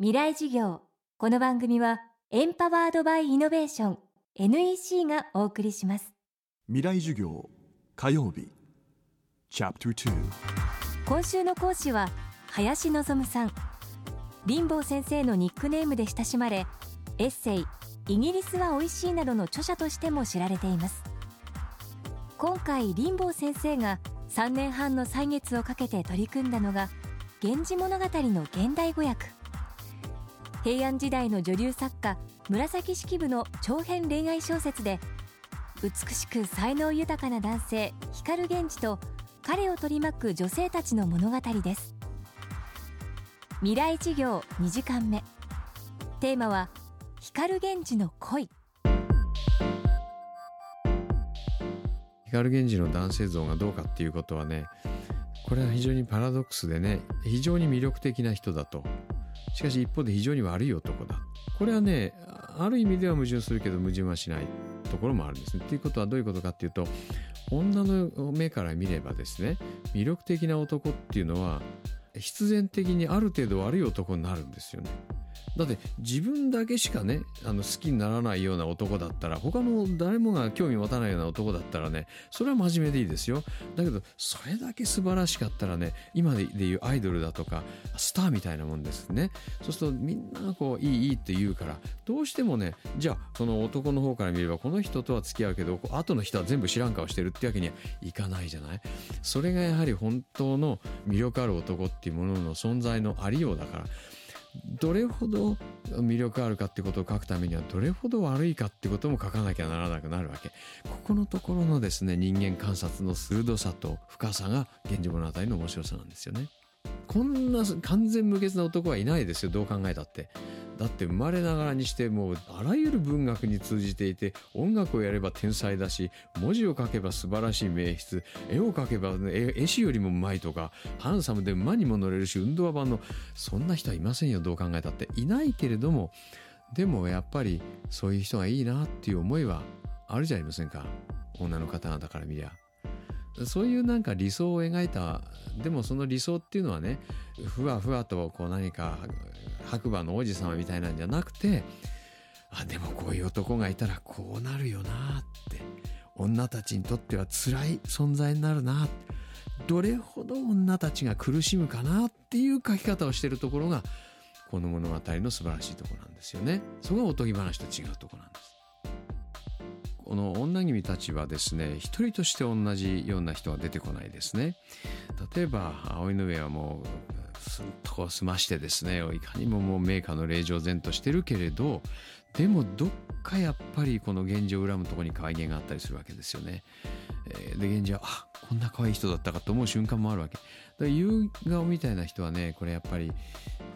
未来事業。この番組はエンパワードバイイノベーション NEC がお送りします。未来授業火曜日。今週の講師は林望さん。林坊先生のニックネームで親しまれエッセイイギリスは美味しいなどの著者としても知られています。今回林坊先生が3年半の歳月をかけて取り組んだのが源氏物語の現代語訳平安時代の女流作家紫式部の長編恋愛小説で美しく才能豊かな男性光源氏と彼を取り巻く女性たちの物語です。未来事業2時間目。テーマは光源氏の恋。光源氏の男性像がどうかっていうことはねこれは非常にパラドックスでね非常に魅力的な人だと。しかし一方で非常に悪い男だこれはねある意味では矛盾するけど矛盾はしないところもあるんですね。ということはどういうことかっていうと女の目から見ればですね魅力的な男っていうのは必然的にある程度悪い男になるんですよね。だって自分だけしかねあの好きにならないような男だったら他の誰もが興味持たないような男だったらねそれは真面目でいいですよ。だけどそれだけ素晴らしかったらね今でいうアイドルだとかスターみたいなもんですね。そうするとみんながこういいいいって言うからどうしてもねじゃあその男の方から見ればこの人とは付き合うけど後の人は全部知らん顔してるってわけにはいかないじゃない？それがやはり本当の魅力ある男っていうものの存在のありようだから。どれほど魅力あるかってことを書くためにはどれほど悪いかってことも書かなきゃならなくなるわけ。ここのところのですね人間観察の鋭さと深さが「源氏物語」の面白さなんですよね。こんな完全無欠な男はいないですよ。どう考えたって。だって生まれながらにしてもうあらゆる文学に通じていて音楽をやれば天才だし文字を書けば素晴らしい名筆絵を描けば、絵師よりもうまいとかハンサムで馬にも乗れるし運動版のそんな人はいませんよどう考えたっていないけれどもでもやっぱりそういう人がいいなっていう思いはあるじゃありませんか女の方々から見りゃ。そういうなんか理想を描いたでもその理想っていうのはねふわふわとこう何か白馬の王子様みたいなんじゃなくてあでもこういう男がいたらこうなるよなって女たちにとっては辛い存在になるなどれほど女たちが苦しむかなっていう書き方をしてるところがこの物語の素晴らしいところなんですよね。そこがおとぎ話と違うところなんです。この女君たちはですね一人として同じような人は出てこないですね。例えば葵の上はもうすんとこ済ましてですねいかにももう名家の令嬢然としてるけれどでもどっかやっぱりこの源氏を恨むとこに可愛げがあったりするわけですよね。えー、で源氏はあこんな可愛い人だったかと思う瞬間もあるわけ。だ夕顔みたいな人はねこれやっぱり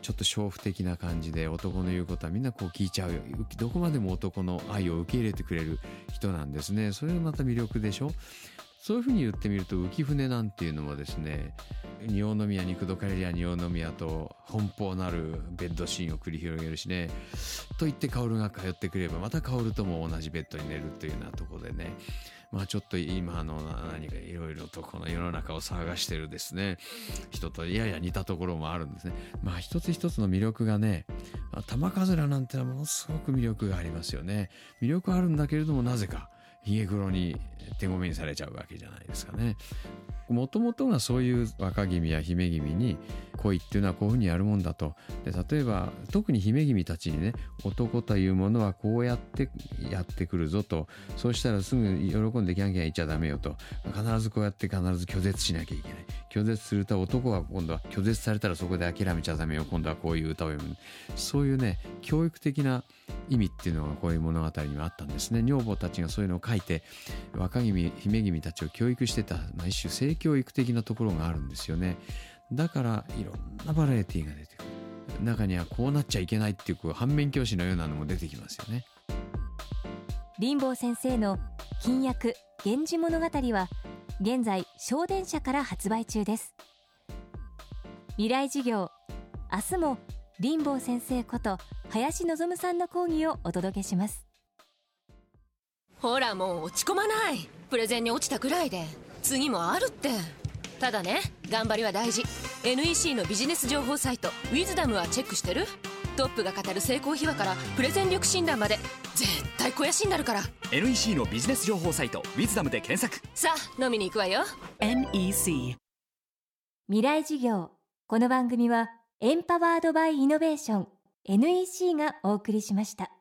ちょっと娼婦的な感じで男の言うことはみんなこう聞いちゃうよどこまでも男の愛を受け入れてくれる人なんですねそれがまた魅力でしょそういうふうに言ってみると浮舟なんていうのもですね仁王宮に口説かれりゃ仁王宮と奔放なるベッドシーンを繰り広げるしねと言って薫が通ってくればまた薫とも同じベッドに寝るというようなところでねまあちょっと今の何かいろいろとこの世の中を騒がしてるですね人とやや似たところもあるんですね。まあ一つ一つの魅力がね玉かずらなんてのはものすごく魅力がありますよね。魅力あるんだけれどもなぜか。ひげ黒に手ごめにされちゃうわけじゃないですかね。もともとがそういう若君や姫君に恋っていうのはこういうふうにやるもんだと。で例えば特に姫君たちにね男というものはこうやってやってくるぞと。そうしたらすぐ喜んでキャンキャン言っちゃダメよと。必ずこうやって必ず拒絶しなきゃいけない。拒絶すると男は今度は拒絶されたらそこで諦めちゃダメよ。今度はこういう歌を読む。そういうね教育的な意味っていうのがこういう物語にはあったんですね。女房たちがそういうのを書いて若君姫君たちを教育してた、まあ、一種性教育的なところがあるんですよね。だからいろんなバラエティーが出てくる。中にはこうなっちゃいけないっていう反面教師のようなのも出てきますよね。林坊先生の金訳源氏物語は現在小電車から発売中です。未来事業明日も林坊先生こと林望さんの講義をお届けします。ほらもう落ち込まない。プレゼンに落ちたくらいで。次もあるって。ただね頑張りは大事。NEC のビジネス情報サイト「ウィズダムはチェックしてる。トップが語る成功秘話からプレゼン力診断まで絶対肥やしになるから。NEC のビジネス情報サイト「ウィズダムで検索。さあ飲みに行くわよ。NEC 未来事業。この番組はエンパワードバイイノベーション NEC がお送りしました。